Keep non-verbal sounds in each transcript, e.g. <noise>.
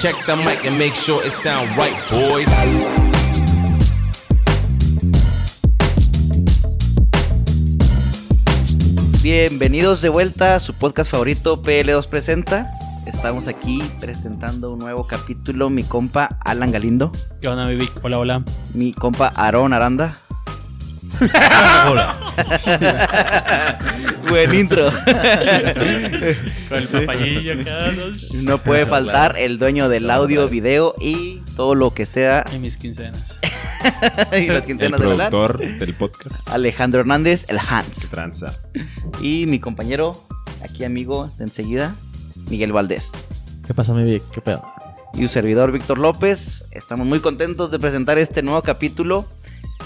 Check the mic and make sure it sound right, boys. Bienvenidos de vuelta a su podcast favorito PL2 Presenta. Estamos aquí presentando un nuevo capítulo. Mi compa Alan Galindo, ¿Qué onda, mi Vic? Hola, hola. mi compa Aarón Aranda. <laughs> Hola. <laughs> Buen intro. Con el papayillo acá, ¿no? No puede faltar el dueño del audio, video y todo lo que sea. En mis quincenas. <laughs> y las El quincenas de Alan. productor del podcast. Alejandro Hernández, el Hans. Tranza. Y mi compañero, aquí amigo de enseguida, Miguel Valdés. ¿Qué pasa, mi Vic? ¿Qué pedo? y su servidor Víctor López. Estamos muy contentos de presentar este nuevo capítulo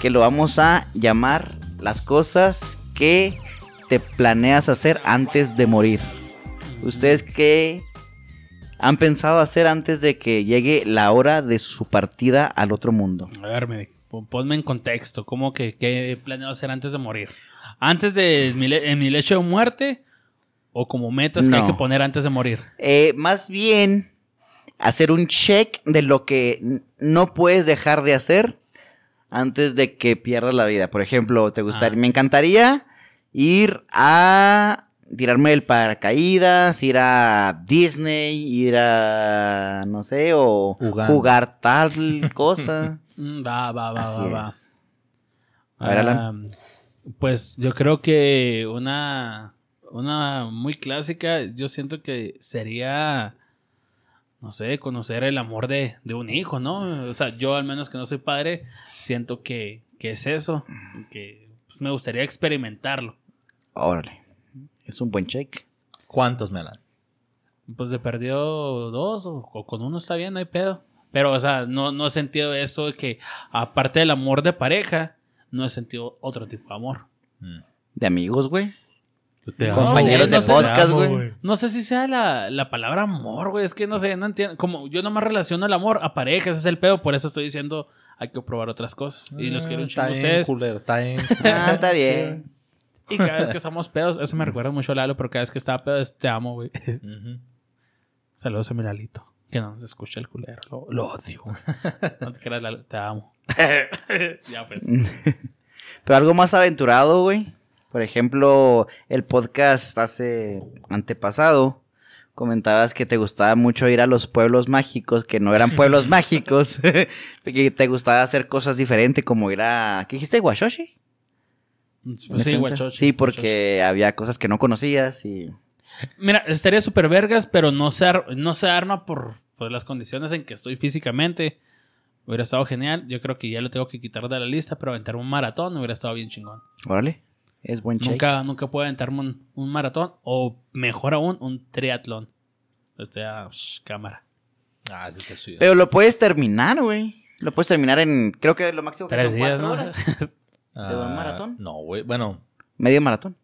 que lo vamos a llamar Las cosas que te planeas hacer antes de morir. ¿Ustedes qué han pensado hacer antes de que llegue la hora de su partida al otro mundo? A ver, pon- ponme en contexto. ¿Cómo que qué planeo hacer antes de morir? ¿Antes de mi, en mi lecho de muerte? ¿O como metas que hay que poner antes de morir? Eh, más bien hacer un check de lo que no puedes dejar de hacer antes de que pierdas la vida. Por ejemplo, te gustaría, Ah. me encantaría ir a tirarme del paracaídas, ir a Disney, ir a no sé, o Uganda. jugar tal cosa. <laughs> Mm, Va, va, va, Así va, va. A ver, Alan. Ah, pues yo creo que una, una muy clásica, yo siento que sería, no sé, conocer el amor de, de un hijo, ¿no? O sea, yo al menos que no soy padre, siento que, que es eso, que pues, me gustaría experimentarlo. Órale. Es un buen check. ¿Cuántos me dan? Pues de perdió dos o, o con uno está bien, no hay pedo. Pero, o sea, no, no he sentido eso de que, aparte del amor de pareja, no he sentido otro tipo de amor. De amigos, güey. No, Compañeros de no podcast, güey. No sé si sea la, la palabra amor, güey. Es que no sé, no entiendo. Como yo nomás relaciono el amor a parejas, ese es el pedo. Por eso estoy diciendo, hay que probar otras cosas. Y los quiero un chingo ustedes. culero, está bien. <laughs> Ah, está bien. Y cada vez que somos pedos, eso me recuerda mucho a Lalo, pero cada vez que estaba pedo es te amo, güey. <laughs> Saludos a mi Lalito. Que no nos escucha el culero. Lo, lo odio. <laughs> No te creas, Lalo, te amo. <laughs> ya pues. Pero algo más aventurado, güey. Por ejemplo, el podcast hace antepasado. Comentabas que te gustaba mucho ir a los pueblos mágicos, que no eran pueblos mágicos. que te gustaba hacer cosas diferentes, como ir a. ¿Qué dijiste? ¿Guachoshi? Pues ¿Me sí, guachocho, Sí, porque había cosas que no conocías y. Mira, estaría súper vergas, pero no se, ar- no se arma por, por las condiciones en que estoy físicamente. Hubiera estado genial. Yo creo que ya lo tengo que quitar de la lista, pero aventarme un maratón hubiera estado bien chingón. Órale. Es buen check. Nunca, nunca puedo aventarme un, un maratón o mejor aún, un triatlón. Este, ah, psh, cámara. Ah, sí está chido. Pero lo puedes terminar, güey. Lo puedes terminar en. Creo que lo máximo que Tres son días, cuatro ¿no? horas. <laughs> Ah, ¿de un maratón? No, güey. Bueno, Medio maratón.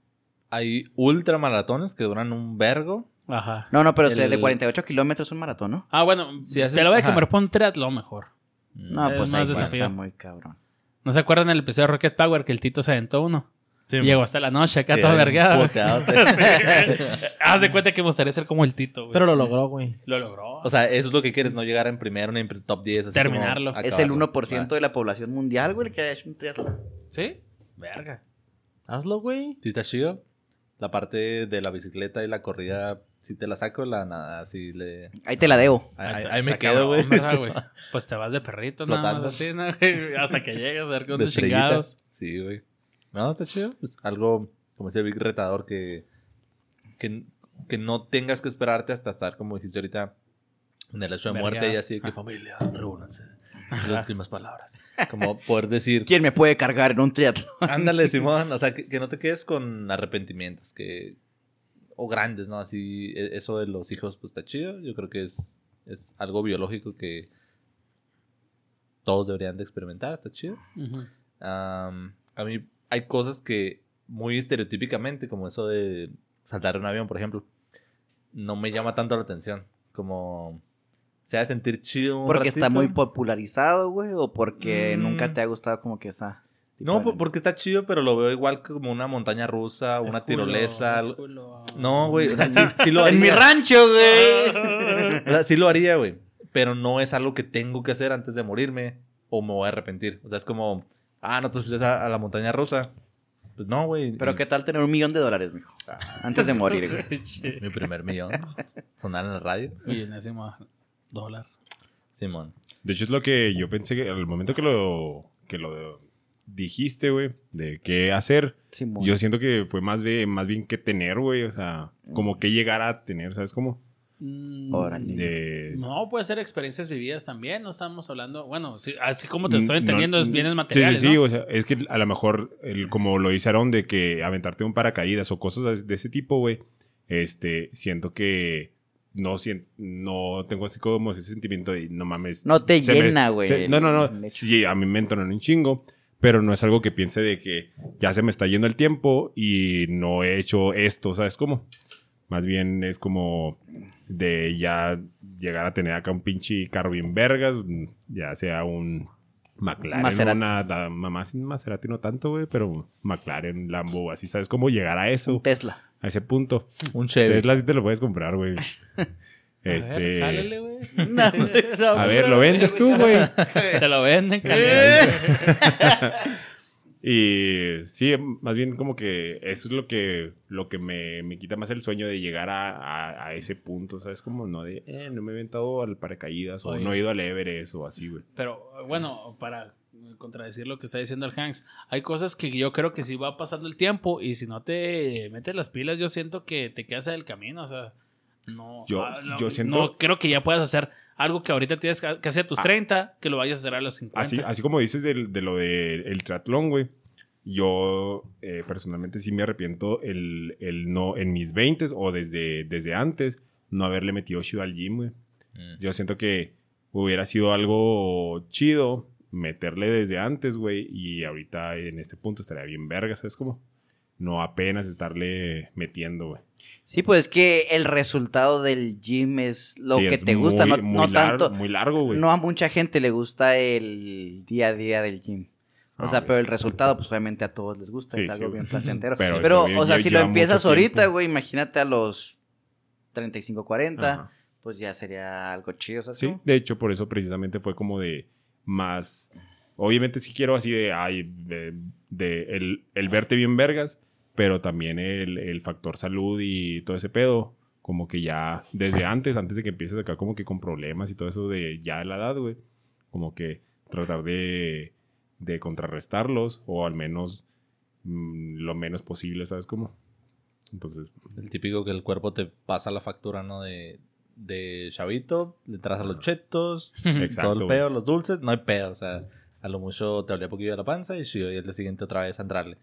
hay ultramaratones que duran un vergo. Ajá. No, no, pero El- de 48 kilómetros es un maratón, ¿no? Ah, bueno, Si haces- te lo voy a comer por un triatlón mejor. No, Es pues más ahí desafío. está muy cabrón. ¿No se acuerdan del episodio de Rocket Power que el Tito se aventó uno? Sí, Y Llegó hasta la noche acá Sí, todo vergado. <laughs> Sí. Haz de cuenta que me gustaría ser como el Tito, güey. Pero lo logró, güey. lo logró. O sea, eso es lo que quieres, no llegar en primero ni en top 10. así Terminarlo. como Es el acabarlo. 1% de la población mundial, güey, el que hecho un triatlón. ¿Sí? Verga. Hazlo, güey. Sí, está chido. La parte de la bicicleta y la corrida, si te la saco, la nada, si le... Ahí te la debo. Ahí, ahí- Está ahí me quedo, güey. <laughs> Pues te vas de perrito, nada Flotando. más así, ¿no? güey? <laughs> Hasta que llegues a ver con tus chingados. Sí, güey. No, está chido. Pues algo, como decía Big Retador, que, que, que no tengas que esperarte hasta estar, como dijiste ahorita, en el hecho de Verga. muerte y así de que Ajá. familia, reúnanse. Las últimas palabras. Como poder decir, ¿Quién me puede cargar en un triatlón? ándale, <laughs> Simón. O sea, que, que no te quedes con arrepentimientos, que... O grandes, ¿no? Así, e- eso de los hijos, pues está chido. Yo creo que es, es algo biológico que todos deberían de experimentar. Está chido. Ujú. Am, a mí hay cosas que muy estereotípicamente, como eso de saltar un avión, por ejemplo, no me llama tanto la atención. Como se ha de sentir chido. un Porque está muy popularizado, güey, o porque Mm. nunca te ha gustado como que esa. No, de- porque está chido, pero lo veo igual como una montaña rusa, una tirolesa. es algo- culo. No, güey, o sea, sí, sí <laughs> lo En mi rancho, güey. <laughs> O sea, sí lo haría, güey. pero no es algo que tengo que hacer antes de morirme o me voy a arrepentir. O sea, es como, ah, no te subes a, a la montaña rusa. Pues no, güey. Pero qué tal tener un millón de dólares, mijo. Antes de morir, <laughs> güey. Mi primer millón. Sonar en la radio. Millonésimo dólar. Simón. De hecho, es lo que yo pensé que al momento que lo, que lo dijiste, güey, de qué hacer, Simón. yo siento que fue más, de, más bien que tener, güey. O sea, como que llegar a tener, ¿sabes cómo? Mm, Órale. De... No, puede ser experiencias vividas también. No estamos hablando. Bueno, sí, así como te Mm, estoy entendiendo, no, es bienes Sí, materiales. sí, sí, ¿no? o sea, es que a lo mejor, el, como lo dice Aaron, de que aventarte un paracaídas o cosas de ese tipo, güey, este, siento que no, no tengo así como ese sentimiento de, no mames. No te llena, güey, No, no, no, sí, a mí me entonan un chingo, pero no es algo que piense de que ya se me está yendo el tiempo y no he hecho esto, ¿sabes cómo? Más bien es como de ya llegar a tener acá un pinche carro bien vergas, ya sea un McLaren, Maserati. una da- mamá sin Maserati no tanto, güey, pero McLaren, Lambo, así, ¿sabes cómo llegar a eso? Tesla. A ese punto. Un Chevy. Tesla sí te lo puedes comprar, güey. <laughs> A este, ver, jálele, güey. <laughs> <laughs> a ver, lo vendes tú, güey. Te lo venden caliente. Y sí, más bien como que eso es lo que, lo que me, me quita más el sueño de llegar a, a- a ese punto, ¿sabes? Como no de, eh, no me he aventado al paracaídas Oye. o no he ido al Everest o así, güey. Pero bueno, para contradecir lo que está diciendo el Hanks, hay cosas que yo creo que sí va pasando el tiempo y si no te metes las pilas, yo siento que te quedas en el camino. O sea, no. Yo- ah, no, yo siento- No creo que ya puedas hacer algo que ahorita tienes que hacer a tus Ah. 30, que lo vayas a hacer a los 50. Así, así como dices del- de, lo del el triatlón, güey. Yo eh, personalmente sí me arrepiento el, el no en mis 20 o desde, desde antes no haberle metido chido al gym, güey. Mm. Yo siento que hubiera sido algo chido meterle desde antes, güey. Y ahorita en este punto estaría bien verga, ¿sabes cómo? No apenas estarle metiendo, güey. Sí, pues es que el resultado del gym es lo Sí, que es te gusta, no, muy no lar- tanto. Muy largo, güey. No a mucha gente le gusta el día a día del gym. O Ah, sea, güey. pero el resultado, pues obviamente a todos les gusta, Sí, es algo sí, bien placentero. Pero o sea, si lo empiezas ahorita, tiempo. güey, imagínate a los 35, 40, Ajá. pues ya sería algo chido, ¿sabes? Sí, cómo? de hecho, por eso precisamente fue como de más. Obviamente, sí quiero así de. Ay, de, de el, el verte bien vergas, pero también el, el factor salud y todo ese pedo. Como que ya desde antes, antes de que empieces acá, como que con problemas y todo eso de ya de la edad, güey. Como que tratar de, de contrarrestarlos o al menos mm, lo menos posible, ¿sabes cómo? Entonces, El típico que el cuerpo te pasa la factura, ¿no? De, de chavito, le traes a los chetos, exacto. <laughs> todo el güey. pedo, los dulces, no hay pedo. O sea, a lo mucho te olía poquillo de la panza y y el día siguiente otra vez a entrarle.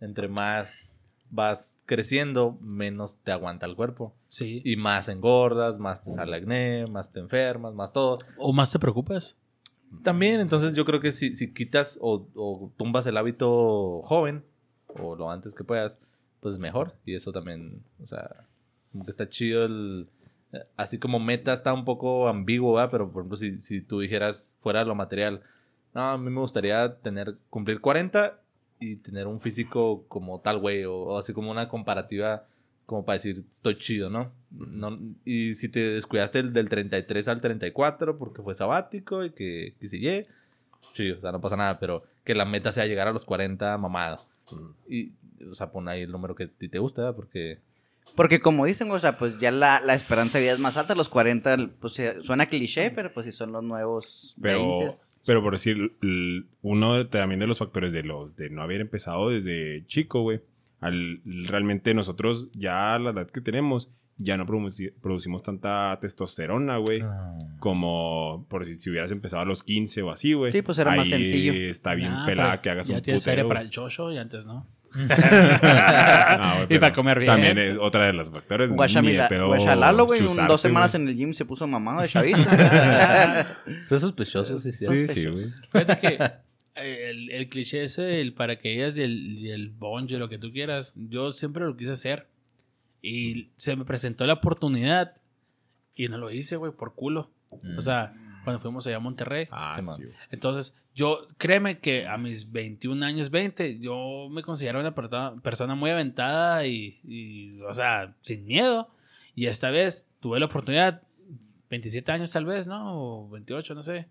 Entre más vas creciendo, menos te aguanta el cuerpo. Sí. Y más engordas, más te sale acné, más te enfermas, más todo. ¿O más te preocupas? También, entonces yo creo que si, si quitas o, o tumbas el hábito joven, o lo antes que puedas, pues mejor. Y eso también, o sea, como que está chido el... eh, Así como meta está un poco ambiguo, ¿verdad? Pero por ejemplo, si, si tú dijeras fuera lo material, no, a mí me gustaría tener, cumplir 40 y tener un físico como tal, güey, o, o así como una comparativa como para decir, estoy chido, ¿no? no y si te descuidaste el del 33 al 34 porque fue sabático y que, que se ye, chido, o sea, no pasa nada, pero que la meta sea llegar a los 40 mamado. Y, o sea, pon ahí el número que a ti te gusta, ¿verdad? porque... Porque como dicen, o sea, pues ya la, la esperanza de vida es más alta, los 40, pues suena cliché, pero pues si son los nuevos Pero, 20. Pero por decir, uno también de los factores de los de no haber empezado desde chico, güey. Al, realmente nosotros ya a la edad que tenemos, ya no produci- producimos tanta testosterona, güey. Como por si, si hubieras empezado a los 15 o así, güey. Sí, pues era más sencillo. Está bien Ah, pelada pero que hagas ya un tienes putero. para el chocho y antes no. Ah, <laughs> Y para comer bien. También es otra de los factores. Guachalalo, güey, dos semanas en el gym se puso mamado de <laughs> chavito. <laughs> Es sospechoso, sí, sí. Sí, sí, güey. Fíjate que eh, el, el cliché ese del paracaídas y el, y el bungee, lo que tú quieras, yo siempre lo quise hacer. Y se me presentó la oportunidad y no lo hice, güey, por culo. O sea, cuando fuimos allá a Monterrey. Ah, Sí. Entonces, yo, créeme que a mis 21 años, 20, yo me considero una persona, persona muy aventada y, y, o sea, sin miedo. Y esta vez tuve la oportunidad, 27 años tal vez, ¿no? O 28, no sé.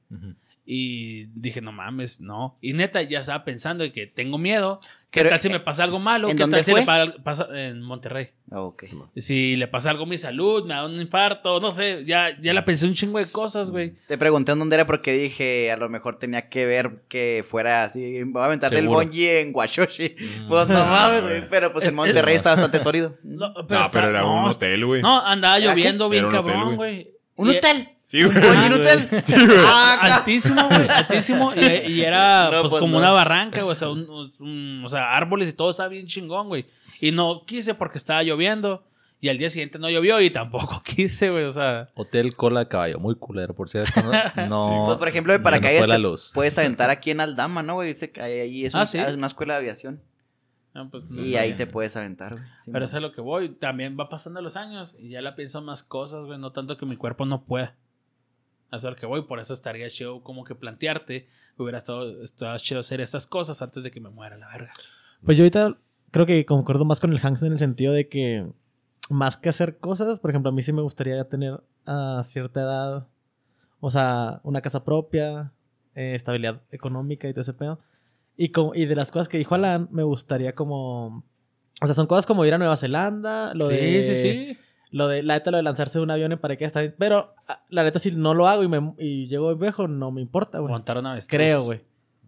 Y dije, no mames, no. Y neta, ya estaba pensando de que tengo miedo. ¿Qué Pero, tal si eh, me pasa algo malo? ¿en ¿Qué dónde tal si fue? le pa- pasa en Monterrey? Ah, Ok. Si le pasa algo a mi salud, me da un infarto, no sé. Ya, ya la pensé un chingo de cosas, güey. Te pregunté en dónde era porque dije, a lo mejor tenía que ver que fuera así. Voy a aventarte el bungee en Washoshi. Mm. Pues no mames, güey. Pero pues en Monterrey es- está bastante sólido. No, no, está- pero era no, un hotel, güey. No, andaba lloviendo bien cabrón, güey. ¿Un Y- hotel? Sí, ¿Un güey. güey. hotel? <laughs> Sí, güey. Ah, Altísimo, güey, altísimo. Y, y era <laughs> No, pues, pues, como no. una barranca, güey, o sea, un- un- o sea, árboles y todo estaba bien chingón, güey. Y no quise porque estaba lloviendo. Y al día siguiente no llovió y tampoco <laughs> quise, güey, o sea. Hotel Cola de Caballo, muy culero, por cierto. No, no Pues por ejemplo, de paracaídas luz. puedes aventar aquí en Aldama, ¿no, güey? Dice que hay ahí es, Ah, un- sí. es una escuela de aviación. No, pues, no y ahí te puedes aventar, güey. Sí, Pero eso es lo que voy. También va pasando los años y ya la pienso más cosas, güey. No tanto que mi cuerpo no pueda. Eso es a lo que voy. Por eso estaría chido como que plantearte. Hubiera estado, estado chido hacer estas cosas antes de que me muera la verga. Pues yo ahorita creo que concuerdo más con el Hanks en el sentido de que más que hacer cosas, por ejemplo, a mí sí me gustaría tener a cierta edad, o sea, una casa propia, eh, estabilidad económica y todo ese pedo. Y, como, y de las cosas que dijo Alan, me gustaría como... O sea, son cosas como ir a Nueva Zelanda, lo sí, de... sí, sí. Lo de, la neta, lo de lanzarse de un avión en paracaídas está. Pero, ah, la neta, si no lo hago y, me, y llego viejo, no me importa, güey. Montar una vez. Creo, güey.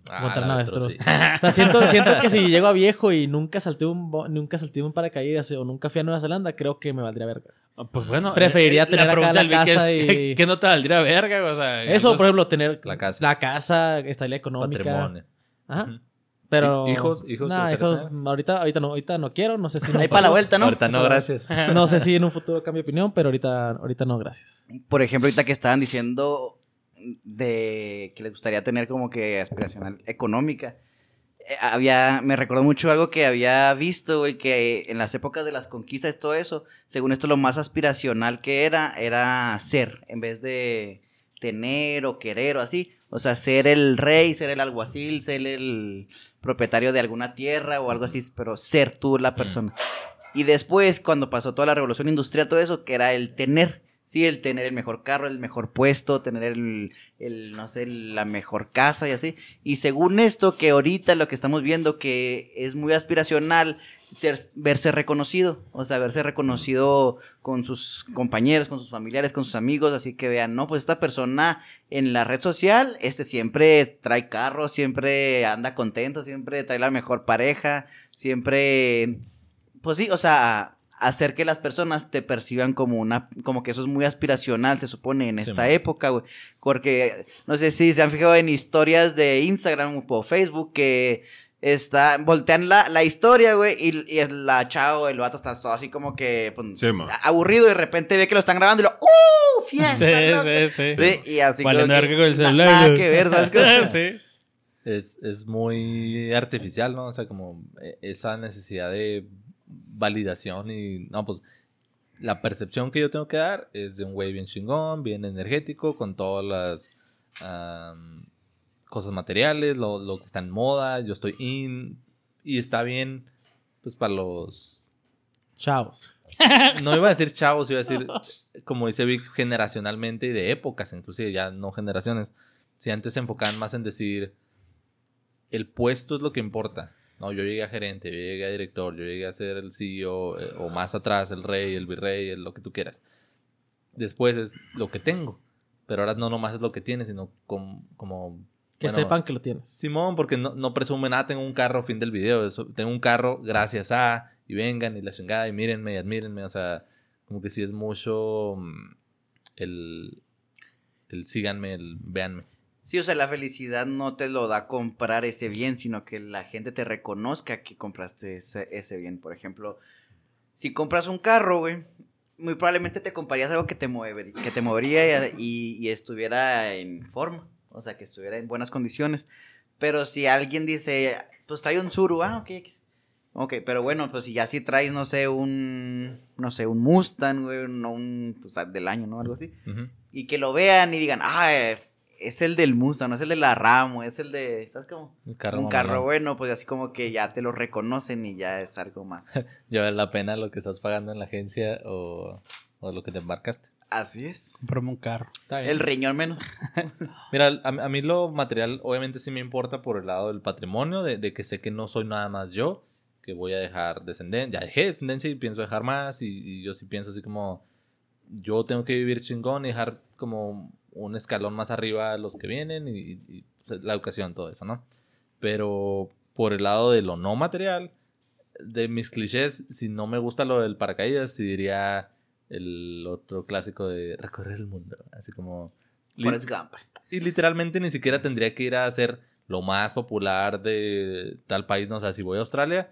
Ah, Montar una avestruz, sí. <laughs> O sea, siento, siento que si llego a viejo y nunca salté un, bo- nunca salté un paracaídas o nunca fui a Nueva Zelanda, creo que me valdría verga. Pues bueno. Preferiría eh, tener acá pregunta la Vic casa es, y- <laughs> ¿Qué no te valdría verga? güey? O sea, Eso, por ejemplo, tener La casa. la casa, estabilidad económica. Patrimonio. Ajá. Pero. ¿Y- hijos? ¿Hijos? Nah, ¿te hijos. Ahorita, ahorita no, ahorita no quiero. No sé si. en un Ahí para la futuro- vuelta, ¿no? Ahorita no, gracias. <laughs> No sé si en un futuro cambie de opinión, pero ahorita, ahorita no, gracias. Por ejemplo, ahorita que estaban diciendo de que les gustaría tener como que aspiracional económica. eh, había, me recordó mucho algo que había visto, güey, que en las épocas de las conquistas, todo eso, según esto, lo más aspiracional que era, era ser, en vez de tener o querer o así. O sea, ser el rey, ser el alguacil, ser el propietario de alguna tierra o algo así, pero ser tú la persona. Y después, cuando pasó toda la revolución industrial, todo eso, que era el tener. Sí, el tener el mejor carro, el mejor puesto, tener el, el, no sé, la mejor casa y así. Y según esto, que ahorita lo que estamos viendo que es muy aspiracional, ser, verse reconocido. O sea, verse reconocido con sus compañeros, con sus familiares, con sus amigos. Así que vean, no, pues esta persona en la red social, este siempre trae carro, siempre anda contento, siempre trae la mejor pareja, siempre pues sí, o sea, hacer que las personas te perciban como una, como que eso es muy aspiracional, se supone, en esta época, güey. Porque, no sé si se han fijado en historias de Instagram o Facebook que está, voltean la, la historia, güey, y, y es la chavo, el vato está todo así como que, pues, Sí, aburrido, y de repente ve que lo están grabando y lo, ¡uh! ¡Fiesta! Sí, loco!" sí, sí. Sí, y así Vale, como que, con el celular, nada que ver, ¿sabes? <laughs> cómo? sí. Es, es muy artificial, ¿no? O sea, como eh, esa necesidad de validación y... No, pues la percepción que yo tengo que dar es de un güey bien chingón, bien energético, con todas las am, cosas materiales, lo, lo que está en moda, yo estoy in... Y está bien, pues para los... Chavos. <laughs> No iba a decir chavos, iba a decir, como dice Vic, generacionalmente y de épocas, inclusive ya no generaciones. Si antes se enfocaban más en decir, el puesto es lo que importa. No, yo llegué a gerente, yo llegué a director, yo llegué a ser el CEO, eh, o más atrás, el rey, el virrey, el- lo que tú quieras. Después es lo que tengo. Pero ahora no nomás es lo que tienes, sino com- como... Que bueno, sepan que lo tienes. Simón, porque no, no presumen, ah, tengo un carro, fin del video. Eso, tengo un carro gracias a, y vengan, y la chingada, y mírenme, y admírenme. O sea, como que sí es mucho mm, el, el síganme, el véanme. Sí, o sea, la felicidad no te lo da comprar ese bien, sino que la gente te reconozca que compraste ese, ese bien. Por ejemplo, si compras un carro, güey, muy probablemente te comprarías algo que te, mueve, que te movería y, y estuviera en forma, o sea, que estuviera en buenas condiciones. Pero si alguien dice, pues trae un Suru, ah, ok. Ok, pero bueno, pues si ya si traes, no sé, un, no sé, un Mustang, güey, no un, pues del año, ¿no? Algo así y que lo vean y digan, ah, eh, es el del Mustang, no es el de la Ramo, es el de, ¿sabes cómo? Un carro, un carro bueno, pues así como que ya te lo reconocen y ya es algo más. <laughs> Ya vale la pena lo que estás pagando en la agencia o, o lo que te embarcaste. Así es. Comprarme un carro. El riñón menos. <laughs> Mira, a, a mí lo material obviamente sí me importa por el lado del patrimonio, de, de que sé que no soy nada más yo, que voy a dejar descendencia, ya dejé descendencia y pienso dejar más, y, y yo sí pienso así como, yo tengo que vivir chingón y dejar como un escalón más arriba a los que vienen y, y- y, la educación, todo eso, ¿no? Pero por el lado de lo no material, de mis clichés, si no me gusta lo del paracaídas, sí diría el otro clásico de recorrer el mundo, así como... li- Forrest Gump. y literalmente ni siquiera tendría que ir a hacer lo más popular de tal país, ¿no? O sea, si voy a Australia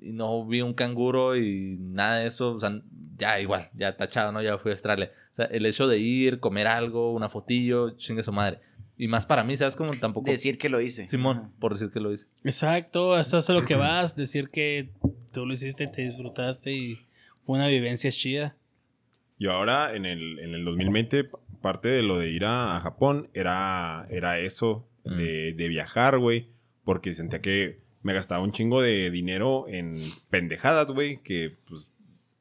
y no vi un canguro y nada de eso, o sea, ya igual, ya tachado, ¿no? Ya fui a Australia. O sea, el hecho de ir, comer algo, una fotillo, chingue su madre. Y más para mí, ¿sabes? Como tampoco... Decir que lo hice. Simón, por decir que lo hice. Exacto, eso es a lo que <clears throat> vas. Decir que tú lo hiciste, te disfrutaste y fue una vivencia chida. Y ahora, en el, en el 2020, parte de lo de ir a, a Japón era, era eso, de, de viajar, güey. Porque sentía que me gastaba un chingo de dinero en pendejadas, güey. Que, pues,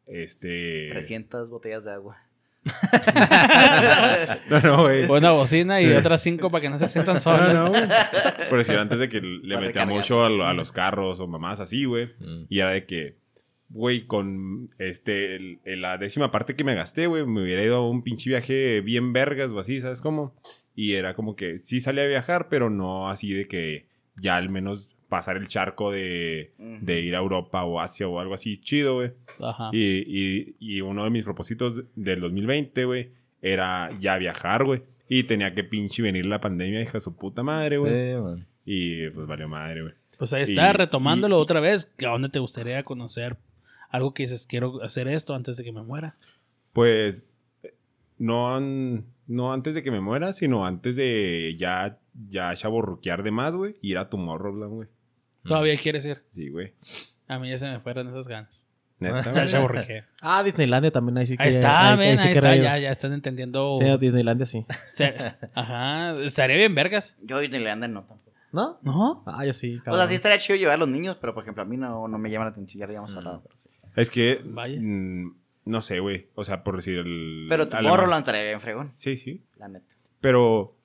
este... 300 botellas de agua. <laughs> No, no, güey. Una bocina y otras cinco para que no se sientan No, solas. no, güey. Por decir, antes de que le Para metía recargar. mucho a, a los carros o mamás así, güey. Mm. Y era de que, güey, con este, el- el- la décima parte que me gasté, güey, me hubiera ido a un pinche viaje bien vergas o así, ¿sabes cómo? Y era como que sí salía a viajar, pero no así de que ya al menos pasar el charco de, de ir a Europa o Asia o algo así chido, güey. Ajá. Y, y, y uno de mis propósitos del 2020, güey, era ya viajar, güey. Y tenía que pinche venir la pandemia, hija de su puta madre, güey. Sí, man. Y pues valió madre, güey. Pues ahí está, Y- retomándolo y- otra vez. ¿A dónde te gustaría conocer? Algo que dices, quiero hacer esto antes de que me muera. Pues no, no antes de que me muera, sino antes de ya, ya chaborruquear de más, güey. Ir a Tomorrowland, güey. Todavía quieres ir. Sí, güey. A mí ya se me fueron esas ganas. Neta, <laughs> Ya. Ah, Disneylandia también, ahí sí que... Ahí está, ahí- ahí ven, sí ahí que está, rayo. ya, ya están entendiendo. Sí, Disneylandia sí. Ajá, estaría bien, vergas. Yo Disneylandia no tampoco. ¿No? ¿No? Ah, yo sí, Pues cabrón. así estaría chido llevar a los niños, pero por ejemplo a mí no, no me llama la atención, ya lo habíamos hablado. pero sí. Es que, Vaya. mm, no sé, güey. O sea, por decir el... Pero a la- Tomorrowland estaría bien fregón, Sí, sí. la neta. Pero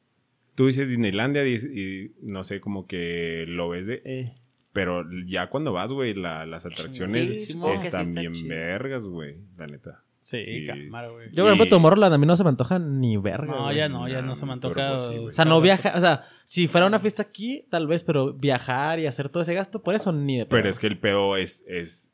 tú dices Disneylandia y, y no sé, como que lo ves de... eh. Pero ya cuando vas, güey, la- las atracciones Sí, están está bien chido. vergas, güey, la neta. Sí, Sí. cámara, güey. Yo, por ejemplo, Y- Tomorrowland a mí no se me antoja ni verga. No, güey. ya no, ya No, no se me pero antoja. pues sí. O sea, no viaja, o sea, si fuera una fiesta aquí, tal vez, pero viajar y hacer todo ese gasto, por eso ni de Pero pedo. es que el pedo es, es,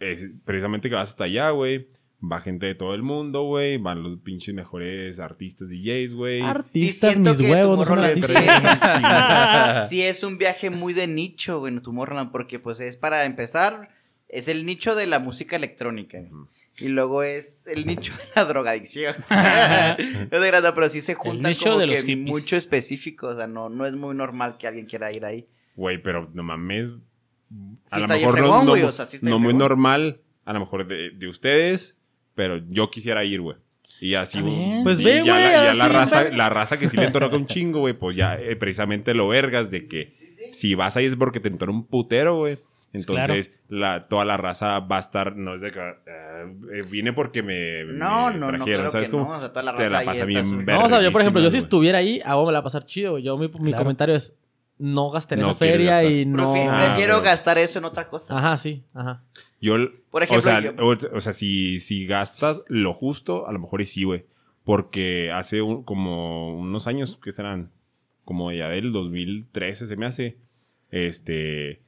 es precisamente que vas hasta allá, güey. Va gente de todo el mundo, güey. Van los pinches mejores artistas DJs, güey. Artistas, mis que huevos, no son Tomorrowland artistas. sí, sí es un viaje muy de nicho, güey, en Tomorrowland, porque pues es para empezar, es el nicho de la música electrónica. Y luego es el nicho de la drogadicción. <laughs> no de grande, pero sí se juntan nicho como de que mucho específico. O sea, no, no es muy normal que alguien quiera ir ahí. Güey, pero no mames. A Sí lo mejor fregón, no, güey, no, o sea, sí está no muy normal, a lo mejor de, de ustedes, pero yo quisiera ir, güey. Y así, bien. Pues y ve, ya güey, la, ya la raza, la raza que sí le entona un <laughs> chingo, güey, pues ya eh, precisamente lo vergas de que si vas ahí es porque te entona un putero, güey. Entonces, la, toda la raza va a estar, no es de que eh, eh, vine porque me, No, me no, no, trajeron, claro ¿sabes que no. cómo? O sea, toda la Te raza la ahí pasa bien verga. No, o sea, yo, por ejemplo, yo si estuviera ahí, a vos me la va a pasar chido. Yo, mi, mi Claro. comentario es, no gastaría No esa feria gastar. y no... Ah, prefiero gastar eso en otra cosa. Ajá, sí, ajá. Yo, Por ejemplo, o sea, yo- o, o sea, si, si gastas lo justo, a lo mejor y sí, güey. Porque hace un- como unos años, que serán? Como ya del 2013 se me hace. Este,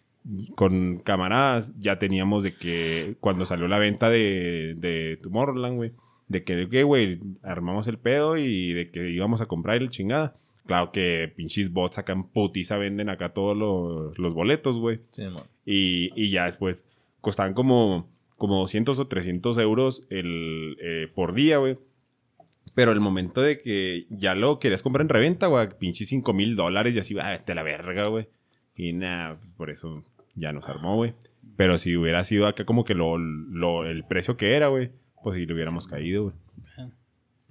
con camaradas ya teníamos de que cuando salió la venta de, de Tomorrowland, güey. De que, que, güey, armamos el pedo y de que íbamos a comprar el chingada. Claro que pinches bots acá en putiza venden acá todos los, los boletos, güey. Sí. Y, y ya después costaban como, como 200 o 300 euros el, eh, por día, güey. Pero el momento de que ya lo querías comprar en reventa, güey, pinche 5 mil dólares y así, ah, vete a la verga, güey. Y nada, por eso ya nos armó, güey. Pero si hubiera sido acá como que lo, lo- el precio que era, güey, pues sí le hubiéramos caído, güey.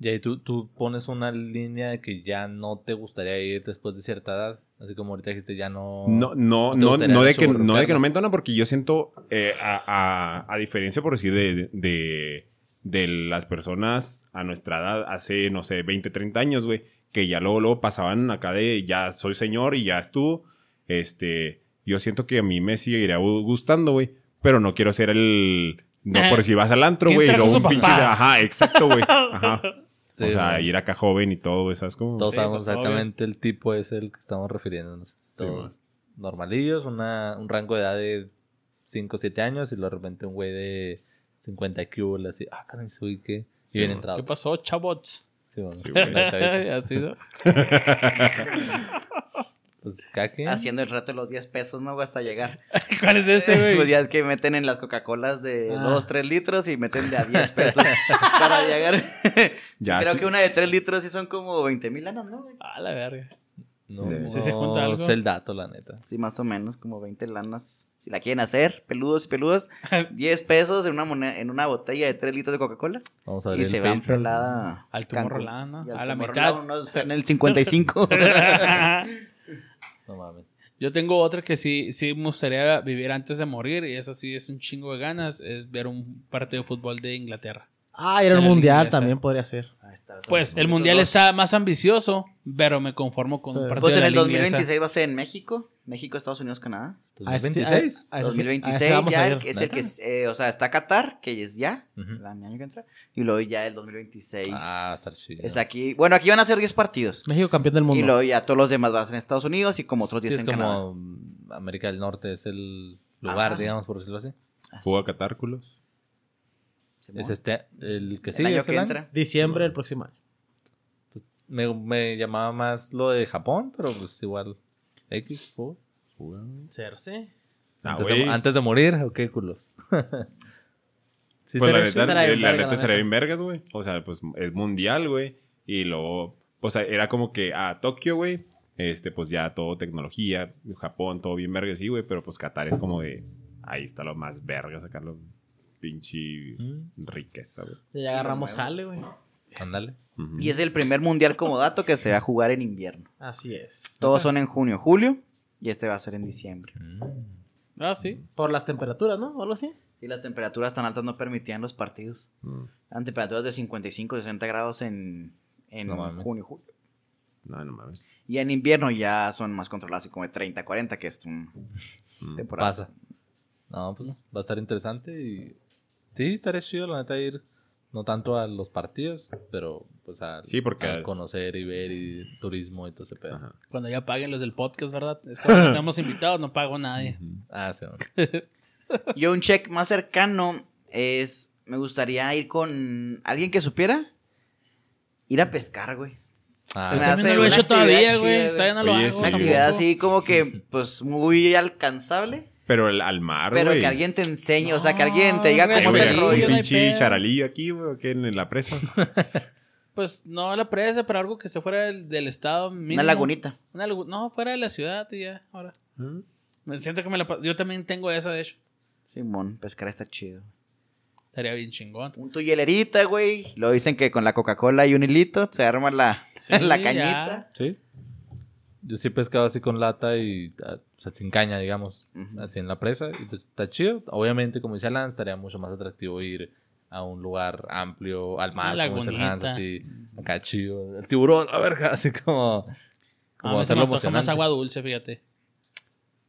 Y ahí tú, tú pones una línea de que ya no te gustaría ir después de cierta edad. Así como ahorita dijiste, ya no... No, no, ¿No no, de que, no de que no no? me entona porque yo siento, eh, a, a- a diferencia por decir de, de, de las personas a nuestra edad hace, no sé, 20, 30 años, güey, que ya luego, luego pasaban acá de ya soy señor y ya estuvo. Este, yo siento que a mí me seguiría gu- gustando, güey, pero no quiero ser el. No por si vas al antro, ¿quién güey, y luego un pinche. Ajá, exacto, güey. Ajá. <laughs> Sí, o sea, ir acá joven y todo, ¿sabes cómo? Todos Sí, sabemos pues, exactamente el tipo es el que estamos refiriéndonos. Sí, Todos normalillos, una, un rango de edad de 5 o 7 años y luego de repente un güey de 50 que así, ah, caray, soy que... Sí, Y bien entrado. ¿Qué pasó, chavos? Sí, bueno, Sí. Así, <laughs> ¿no? <laughs> Pues cada quien. Haciendo el rato de los 10 pesos, ¿no? Hasta llegar. <laughs> ¿Cuál es ese, Pues güey? ya es que meten en las Coca-Colas de Ah. 2, 3 litros y meten de a 10 pesos <laughs> para llegar. <laughs> Ya, Creo sí. que una de 3 litros sí son como 20 mil lanas, ¿no? güey? A la verga. No, Sí. no Sí se junta algo. sé el dato, la neta. Sí, más o menos, como 20 lanas. Si la quieren hacer, peludos y peludas, 10 pesos en una, moneda, en una botella de 3 litros de Coca-Cola. Vamos a ver Y el se van Patreon. pelada. Al Cancún. Tomorrowland, ¿no? Y al A la mitad. unos en el 55. No mames. Yo tengo otra que sí, sí me gustaría vivir antes de morir y eso sí es un chingo de ganas, es ver un partido de fútbol de Inglaterra. Ah, ir al mundial también podría ser. Pues el mundial dos. está más ambicioso, pero me conformo con un Pues partido Pues en de el la liga inglesa. 2026 va a ser en México. México, Estados Unidos, Canadá. A ese- 2026. a- a ese sí- a ese 2026 vamos ya, a el es el que, es, eh, o sea, está Qatar, que es ya, Ujú. el año que entra, y luego ya el 2026 Ah, está chido. es aquí. Bueno, aquí van a ser 10 partidos. México campeón del Y mundo. luego ya todos los demás van a ser en Estados Unidos y como otros Sí, 10 es en Canadá. como mm, América del Norte es el lugar, Ajá. digamos, por decirlo así. Así, Fuga catárculos. Es este, el que el sigue. año es que el año. Diciembre del próximo año. Me, me llamaba más lo de Japón, pero pues igual. X, fútbol. Cerce. Ah, antes, de, antes de morir, ¿o qué culos? <laughs> sí, Pues la neta, eh, bien la neta la estaría neta. bien vergas, güey. O sea, pues es mundial, güey. Y luego, pues era como que a Tokio, güey. Este, pues ya todo tecnología, Japón, todo bien vergas, sí, güey. Pero pues Qatar es como de, ahí está lo más verga, sacarlo pinche Mm, riqueza, güey. Ya agarramos jale, güey. ándale. Y es el primer mundial como dato que se va a jugar en invierno. Así es. Todos son en junio, julio, y este va a ser en diciembre. Mm. Ah, sí. Por las temperaturas, ¿no? O algo así. Y las temperaturas tan altas no permitían los partidos. Mm. Eran temperaturas de 55, 60 grados en, en No junio, julio. No, no mames. Y en invierno ya son más controladas, como de 30, 40, que es un Mm. temporada. Pasa. No, pues va a estar interesante y... Sí, estaría chido, la neta, ir no tanto a los partidos, pero pues a, Sí, porque- a conocer y ver y turismo y todo ese pedo. Ajá. Cuando ya paguen los del podcast, ¿verdad? Es cuando <laughs> tenemos invitados, no pago nadie. Ujú. Ah, sí. <laughs> Yo un check más cercano es, me gustaría ir con alguien que supiera ir a pescar, güey. Ah, Se me hace no lo he hecho todavía, güey. Todavía no lo Oye, hago. Una tampoco. actividad así como que, <laughs> pues, muy alcanzable, Pero el, al mar, pero que alguien te enseñe, o sea, que alguien te diga cómo está el rollo. hay pinche charalillo aquí, güey, aquí en la presa. <laughs> Pues no la presa, pero algo que se fuera del, del estado. Mínimo. Una lagunita. Una No, fuera de la ciudad y ya, ahora. Me siento que me la Yo también tengo esa, de hecho. Simón, pescar está chido. Estaría bien chingón. Un tuyelerita, güey. Lo dicen que con la Coca-Cola y un hilito se arma la, Sí, <laughs> la ya. cañita. Sí. Yo sí he pescado así con lata y, ah, o sea, sin caña, digamos, Ujú. así en la presa. Y pues está chido. Obviamente, como dice Alan, estaría mucho más atractivo ir a un lugar amplio, al mar, Una como dice el Hans, así, acá chido. El tiburón, la verga, así como, como a mí se me hacerlo antoja más emocionante. agua dulce, fíjate.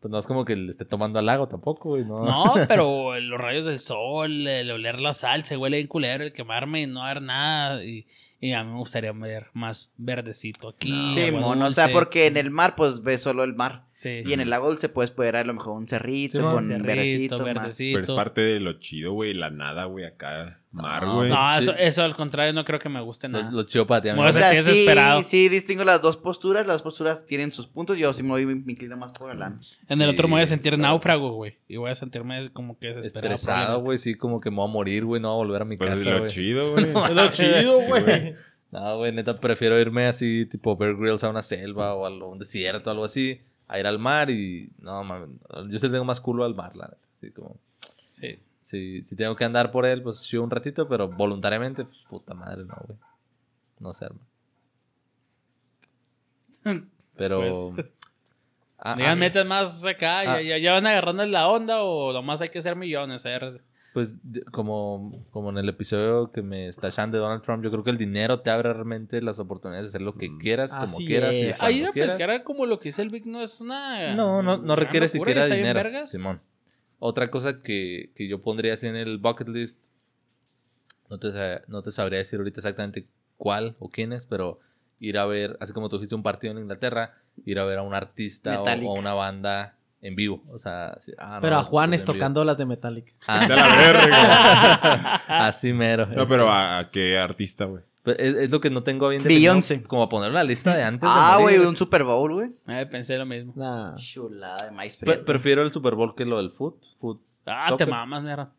Pues no es como que le esté tomando al lago tampoco, güey, ¿no? No, <laughs> pero los rayos del sol, el oler la sal, se huele bien culero, el quemarme y no haber nada. Y, y a mí me gustaría ver más verdecito aquí. agua Simón, o sea, porque en el mar, pues ves solo el mar. Sí. Y en el lago dulce puedes poder a lo mejor un cerrito Simón. con Cerrito, verdecito, más. verdecito. Pero es parte de lo chido, güey. La nada, güey, acá. Mar, No, güey. No, Sí. eso, eso al contrario, no creo que me guste Lo, nada. lo chido para ti, amigo. O O sea, sí, desesperado. sí, distingo las dos posturas. Las posturas tienen sus puntos. Yo sí me, voy, me inclino más por el lano. En el otro me voy a Sí, sentir pero- náufrago, güey. Y voy a sentirme como que desesperado. Estresado, güey, sí, como que me voy a morir, güey, no voy a volver a mi Pues casa, es lo güey. chido, güey. Es <laughs> lo chido, güey. No, güey, neta, prefiero irme así, tipo Bear Grylls a una selva o a un desierto, algo así, a ir al mar y... No, mames, yo sí tengo más culo al mar, la neta. Así como... Sí. Si, si tengo que andar por él, pues sí un ratito, pero voluntariamente, pues puta madre, no, güey. No sé, hermano. <laughs> Pero... Digan ah, metas más acá, ya, Ah. ya, ya van agarrando la onda o nomás hay que hacer millones. Ver, Pues de- como, como en el episodio que me tachan de Donald Trump, yo creo que el dinero te abre realmente las oportunidades de hacer lo que Mm. quieras, como Así quieras. y es. cuando Ahí a quieras. pescar como lo que dice el Vic no es una... No, no, no requiere siquiera dinero. vergas. Simón. Otra cosa que, que yo pondría así en el bucket list, no te, no te sabría decir ahorita exactamente cuál o quién es, pero ir a ver, así como tú dijiste, un partido en Inglaterra, ir a ver a un artista o, o a una banda en vivo. O sea, sí, ah, no, Pero a Juanes vivo. tocando las de Metallica. <laughs> Ah, De la verga. <laughs> así mero. No, pero ¿a, a qué artista, güey? Pues es, es lo que no tengo bien Beyoncé. Como poner una lista de antes. Ah, güey, un Super Bowl, güey. Eh, pensé lo mismo. Nah. Chulada de maíz Pre- prieto. prefiero el Super Bowl que lo del foot. foot Ah, soccer. te mamas, mierda.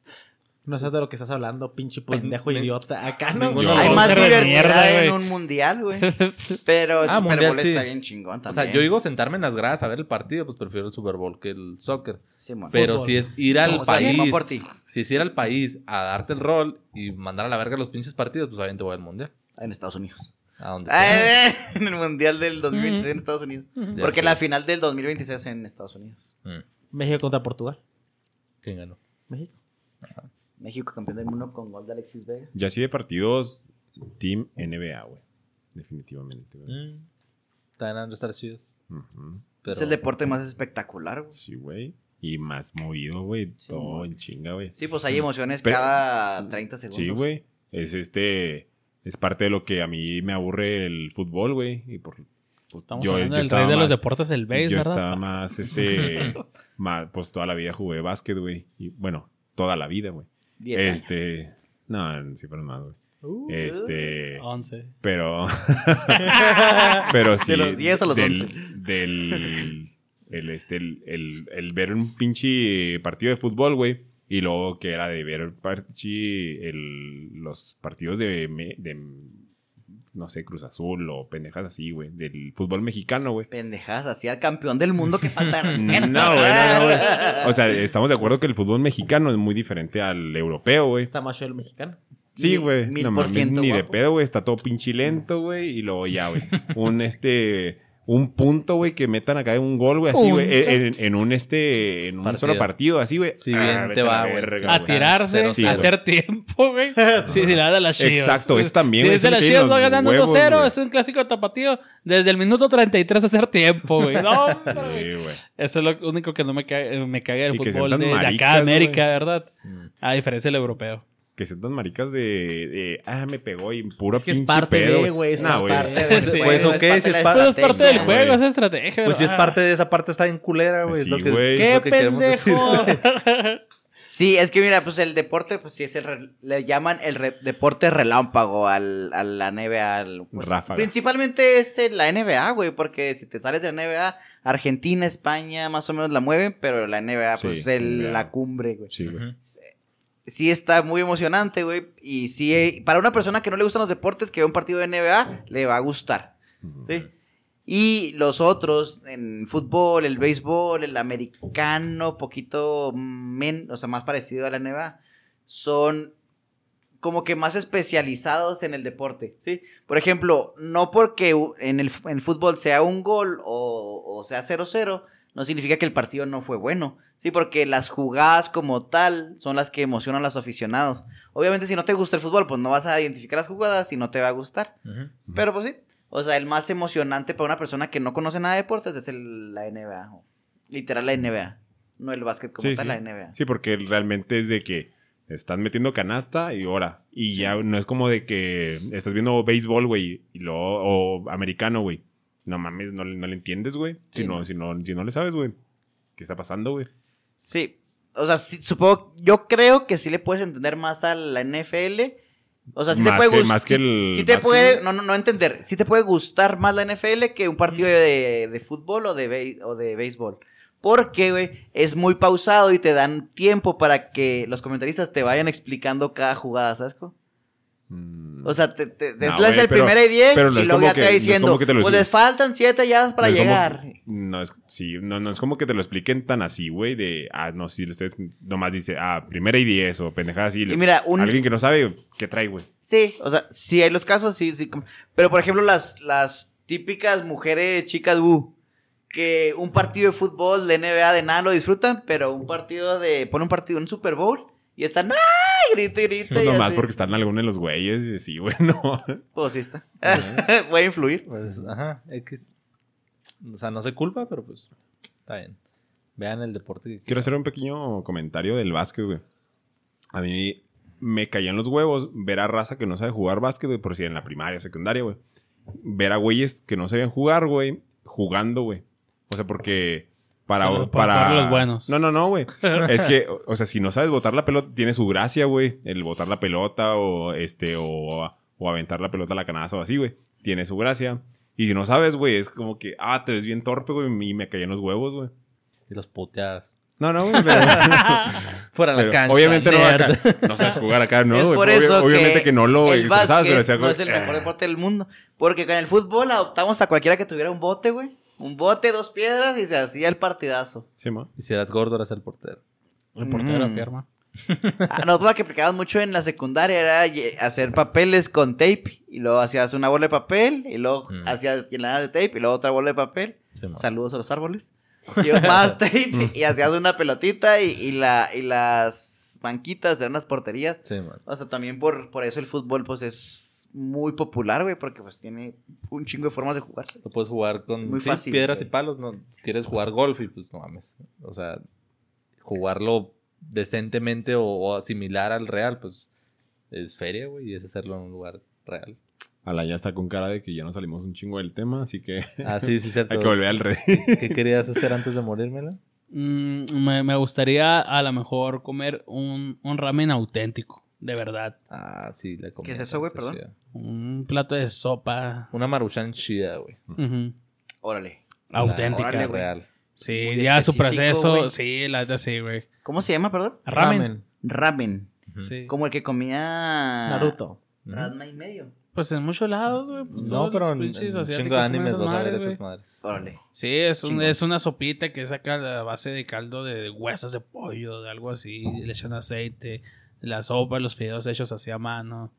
No sabes de lo que estás hablando, pinche Pues, pendejo idiota. Acá no. Hay más diversidad mierda, en un mundial, güey. <laughs> Pero el Ah, Super mundial, Bowl sí. está bien chingón O también. sea, yo digo sentarme en las gradas a ver el partido, pues prefiero el Super Bowl que el soccer. Simón. Pero Fútbol. si es ir al O sea, país, Simón por ti. si es ir al país a darte el rol y mandar a la verga los pinches partidos, pues obviamente voy al mundial. En Estados Unidos. A donde sea. Ah, en el mundial del 2026 en Estados Unidos. Ya Porque la final del 2026 es en Estados Unidos. Mm, México contra Portugal. ¿Quién ganó? México. México campeón del mundo con gol de Alexis Vega. Ya sí de partidos, Team NBA, güey. Definitivamente, güey. Mm, Están dando estar chidos. Pero... Es el deporte más espectacular, güey. Sí, güey. Y más movido, güey. Sí, Todo en chinga, güey. Sí, pues hay emociones Pero- cada 30 segundos. Sí, güey. Es este. Es parte de lo que a mí me aburre el fútbol, güey. Y por. pues, Estamos yo- hablando yo del estaba rey de los más- deportes, el base, Yo ¿verdad? estaba más, este. <laughs> más, pues toda la vida jugué básquet, güey. Y bueno, toda la vida, güey. 10 años. Este. No, sí fueron más, güey. Este. 11. Pero. <laughs> pero sí. De los 10 a los del, 11. Del. El, este, el, el, el ver un pinche partido de fútbol, güey. Y luego que era de ver el los partidos de, de. No sé, Cruz Azul o pendejas así, güey. Del fútbol mexicano, güey. Pendejadas, así al campeón del mundo que falta de <laughs> respeto. No, güey, no, no, güey. O sea, estamos de acuerdo que el fútbol mexicano es muy diferente al europeo, güey. Está más el mexicano. Sí, güey. mil No por ciento ni de pedo, güey. Está todo pinche lento, güey. Y luego ya, güey. Un este. <laughs> Un punto, güey, que metan acá un gol, güey, así, güey. En, en un este. En un Partido. solo partido, así, güey. Si bien Ah, te a va, güey. Sí. A tirarse, Cero, a sí, güey. hacer tiempo, güey. <laughs> Sí, sí, la de las chivas. Exacto, es también, Si güey, es de las chivas, va ganando huevos, 1-0. güey. Es un clásico de tapatío. Desde el minuto 33 a hacer tiempo, güey. No, <laughs> Sí, güey. güey. Eso es lo único que no me caga, me del Y fútbol de, tan de acá maricas, de América. ¿verdad? Mm. A diferencia del europeo. Que sean tan maricas de, de, Ah, me pegó y puro Es que es pinche parte pedo, de, güey, es Nah, parte de- <laughs> Pues, Sí. Pues, es ¿o parte de Si es la parte- Pues es parte del estrategia, juego, güey. es estrategia. Pues si es parte de esa parte está en culera, güey. es lo que, es ¡Qué lo que queremos decir. pendejo! <laughs> Sí, es que mira, pues el deporte, pues sí es el, re- le llaman el re- deporte relámpago al, a la NBA. al- pues, Ráfaga. principalmente es la NBA, güey, porque si te sales de la NBA, Argentina, España, más o menos la mueven, pero la NBA, pues Sí, es el- la cumbre, güey. Sí, güey. Sí está muy emocionante, güey, y sí, eh, para una persona que no le gustan los deportes, que ve un partido de NBA, le va a gustar. ¿sí? Y los otros, en fútbol, el béisbol, el americano, poquito men, o sea, más parecido a la NBA, son como que más especializados en el deporte, ¿sí? Por ejemplo, no porque en el, en fútbol sea un gol o, o sea 0-0, no significa que el partido no fue bueno, ¿sí? Porque las jugadas como tal son las que emocionan a los aficionados. Obviamente, si no te gusta el fútbol, pues no vas a identificar las jugadas y no te va a gustar. Pero pues sí. O sea, el más emocionante para una persona que no conoce nada de deportes es el, la NBA. o Literal la NBA. No el básquet como Sí, tal, sí. la NBA. Sí, porque realmente es de que estás metiendo canasta y ahora. Y ya no es como de que estás viendo béisbol, güey, o americano, güey. No mames, no, le- no le entiendes, güey. Sí, si, no, no. si, no, si no le sabes, güey. ¿Qué está pasando, güey? Sí. O sea, sí, supongo, yo creo que sí le puedes entender más a la NFL. O sea, sí te puede que- gustar. más que el Sí te puede, no, no, no entender. Sí te puede gustar más la NFL que un partido de, de fútbol o de, o de béisbol. Porque, güey, es muy pausado y te dan tiempo para que los comentaristas te vayan explicando cada jugada, ¿sabes? cómo? Mm. O sea, te, te, te- No, es el primero y diez pero no y es luego ya que- te va no diciendo, lo pues les faltan siete yardas para No como- llegar. no es, sí, no, no es como que te lo expliquen tan así, güey, de, ah, no, si ustedes nomás dice, ah, primera y diez o pendejada así. Y mira, un, Alguien que no sabe, ¿qué trae, güey? Sí, o sea, sí hay los casos, sí, sí. Pero por ejemplo, las, las típicas mujeres chicas bu, que un partido de fútbol de NBA de nada lo disfrutan, pero un partido de. Pone un partido en Super Bowl Y están, ¡ay! Grita y grita. y Nomás así. porque están algunos de los güeyes. y Sí, <laughs> güey, no. Pues sí está. Puede <laughs> influir. Pues, ajá, X. O sea, no se culpa, pero pues está bien. Vean el deporte que Quiero hacer un pequeño comentario del básquet, güey. A mí me caían los huevos ver a raza que no sabe jugar básquet, güey, por si en la primaria o secundaria, güey. Ver a güeyes que no sabían jugar, güey, jugando, güey. O sea, porque para... Para... los buenos. No, no, no, güey. <laughs> es que, o- sea, si no sabes botar la pelota, tiene su gracia, güey. El botar la pelota o, este, o, o aventar la pelota a la canasta o así, güey. Tiene su gracia. Y si no sabes, güey, es como que, ah, te ves bien torpe, güey, y me caían los huevos, güey. y los puteadas. No, no, güey, <laughs> pero... Fuera la cancha. obviamente no, acá, no sabes jugar acá, ¿no? es güey? por Obvio- eso obviamente que, que, no lo el pero decía, no es el mejor deporte del mundo. Porque con el fútbol adoptamos a cualquiera que tuviera un bote, güey. Un bote, dos piedras y se hacía el partidazo. Sí, ma. Y si eras gordo, eras el portero. El portero Mm. firma. Ah, Nosotros lo que aplicábamos mucho en la secundaria era hacer papeles con tape. Y luego hacías una bola de papel. Y luego Mm. hacías llenar de tape. Y luego otra bola de papel. Sí. Saludos a los árboles. Y más <laughs> tape. y hacías una pelotita. Y, y la, y las banquitas eran las porterías. Sí. O sea, también por, por eso el fútbol, pues, es muy popular, güey, porque pues tiene un chingo de formas de jugarse. No puedes jugar con Muy sí, fácil, piedras güey. y palos. No quieres jugar golf y pues no mames. O sea, jugarlo decentemente o, o similar al real, pues es feria, güey, y es hacerlo en un lugar real. Ala ya está con cara de que ya nos salimos un chingo del tema, así que Ah, sí, sí, <laughs> cierto. hay que volver al rey. ¿Qué querías hacer antes de morírmela? Mm, me, me gustaría a lo mejor comer un, un ramen auténtico, de verdad. Ah, sí, la comida. es eso, güey? Perdón. Un plato de sopa Una maruchan chida, güey. Órale. auténtica. Órale, real. Sí, Muy ya su proceso, sí, la neta sí, güey. ¿Cómo se llama, perdón? Ramen. Ramen. Sí. Como el que comía... Naruto. Ujú. Ranma y medio. Pues en muchos lados, güey. pues, No, pero en, chingo de animes vas a ver esas güey. madres. Órale. Sí, es, un- es una sopita que saca la base de caldo de huesos de pollo, de algo así. Le echan aceite, la sopa, los fideos hechos así a mano,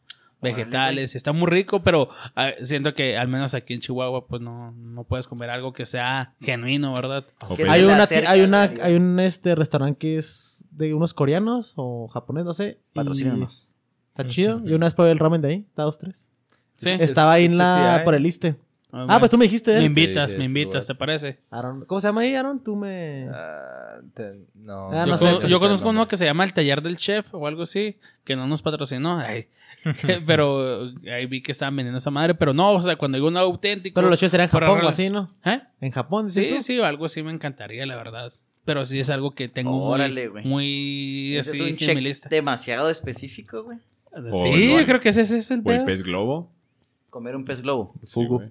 vegetales. Está muy rico, pero ah, siento que al menos aquí en Chihuahua, pues no, no puedes comer algo que sea genuino, ¿verdad? Hay una, hay una, hay un este restaurante que es de unos coreanos o japonés, no sé. y Patrocínanos. Está chido. Yo una vez probé el ramen de ahí, está dos, tres. Sí. Estaba ahí en la, sí por el liste. Ah, Ah, pues tú me dijiste. Me ¿eh? invitas, Sí, me invitas, ¿te parece? Aaron. ¿Cómo se llama ahí, Aaron? Tú me... Ah, te- no, Ah, yo, no sé. con- yo conozco uno que se llama El Taller del Chef o algo así, que no nos patrocinó. Ay. <laughs> <laughs> pero ahí vi que estaban vendiendo esa madre. Pero no, o sea, cuando digo un auténtico. Pero los chefs eran en Japón o así, ¿no? ¿Eh? En Japón, ¿dices Sí, tú? sí, algo así me encantaría, la verdad. Pero sí es algo que tengo Órale, muy, muy Ese así es un en mi check lista. demasiado específico, güey. Sí, yo creo que ese, ese es el o el pez globo. Comer un pez globo. Fugu.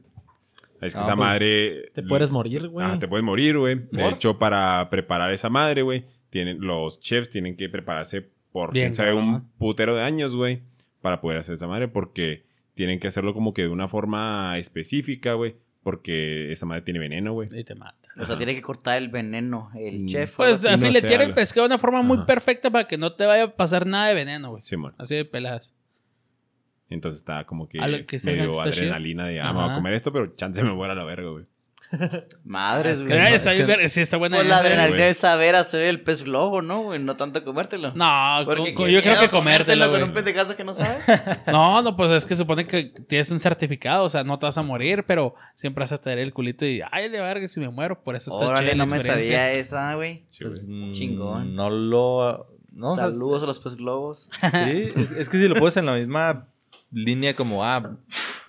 Es que No, esa pues, madre... Te puedes morir, güey. Ah, te puedes morir, güey. De hecho, para preparar esa madre, güey, tienen, los chefs tienen que prepararse por, Bien, quién sabe, un putero de años, güey, para poder hacer esa madre, porque tienen que hacerlo como que de una forma específica, güey, porque esa madre tiene veneno, güey. Y te mata. O sea, tiene que cortar el veneno, el Mm. chef. Pues algo a así. fin no le sé, tiene algo. pescado de una forma muy perfecta para que no te vaya a pasar nada de veneno, güey. Simón. Así de peladas. Entonces está como que lo que está chido. adrenalina de, ah, me voy a comer esto, pero chance me muera la verga, güey. <laughs> Madres, Es güey. Está es bien que- ver- sí, está buena Pues la adrenalina es saber hacer el pez globo, ¿no, güey? No tanto comértelo. No, Porque yo creo que comértelo, con un pendejazo que no sabe. <laughs> No, no, pues es que supone que tienes un certificado, o sea, no te vas a morir, pero siempre vas a tener el culito y, ay, de verga, si me muero, por eso está Órale, chida la no me sabía esa, güey. Sí, Pues, mm, Chingón. No lo. No, o sea, Saludos a los pez globos. sí, es, es que si lo pones en la misma línea como, ah, me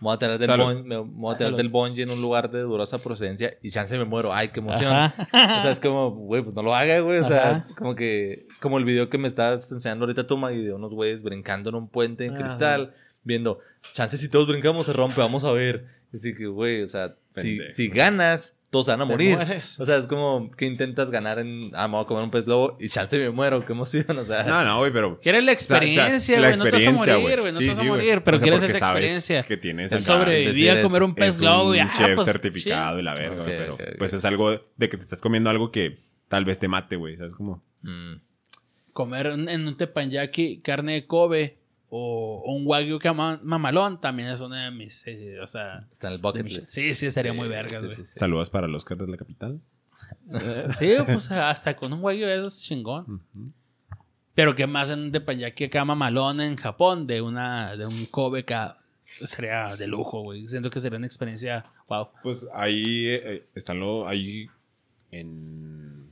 voy a tirar del, Salud. bungee, me voy a tirar del bungee en un lugar de dudosa procedencia y chance me muero. Ay, qué emoción. Ajá. O sea, es como, güey, pues no lo haga, güey. O sea, Ajá. como que, como el video que me estás enseñando ahorita tú, Maggie, de unos güeyes brincando en un puente en Ajá. cristal, viendo, chance si todos brincamos se rompe, vamos a ver. Así que, güey, o sea, si, si ganas, todos se van a morir. mueres. O sea, es como que intentas ganar en, ah, me voy a comer un pez globo y chance me muero, qué emoción, o sea. No, no, güey, pero... Quieres la o sea, o sea, experiencia, la güey, no te vas a experiencia, morir, güey, no Sí, te vas a sí, morir, pero O sea, quieres esa experiencia. que tienes El sobrevivir a comer un pez es globo y, un ah, chef pues, certificado y la verga, Ok, güey, pero pues es algo de que te estás comiendo algo que tal vez te mate, güey, ¿sabes cómo? Mm. comer en en un teppanyaki carne de Kobe o, o un wagyu cama- mamalón también es uno de mis, eh, o sea, Está en el bucket list. sí, sí, estaría Sí, muy vergas, sí, güey. sí, sí. Saludos para los Oscar de la capital. <laughs> Sí, pues hasta con un wagyu eso es chingón. Pero que más en un teppanyaki acá mamalón en Japón de una de un Kobe acá sería de lujo, güey. Siento que sería una experiencia wow. Pues ahí eh, están los. Ahí en.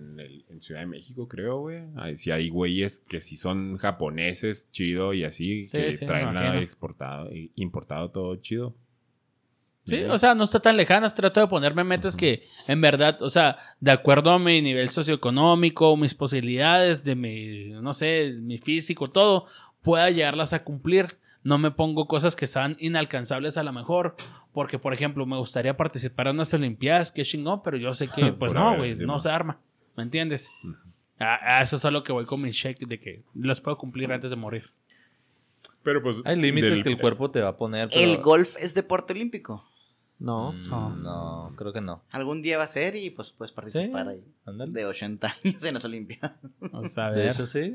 En, el- en Ciudad de México, creo, güey. Sí hay güeyes que sí son japoneses, chido y así. Sí, que sí, traen imagino. exportado, importado todo chido. Sí, o sea, no está tan lejanas. Trato de ponerme metas que, en verdad, o sea, de acuerdo a mi nivel socioeconómico, mis posibilidades, de mi, no sé, mi físico, todo, pueda llegarlas a cumplir. No me pongo cosas que sean inalcanzables a lo mejor. Porque, por ejemplo, me gustaría participar en unas Olimpiadas, que chingón, pero yo sé que, <laughs> pues no, güey, no se arma. ¿Me entiendes? A, a eso es a lo que voy con mi check de que los puedo cumplir antes de morir. Pero pues. Hay límites del- que el cuerpo te va a poner. pero- ¿El golf es deporte olímpico? No. Mm, No. no, creo que no. Algún día va a ser y pues puedes participar Sí. ahí. Ándale. De 80 años en las Olimpiadas. <laughs> O sea, De hecho, sí.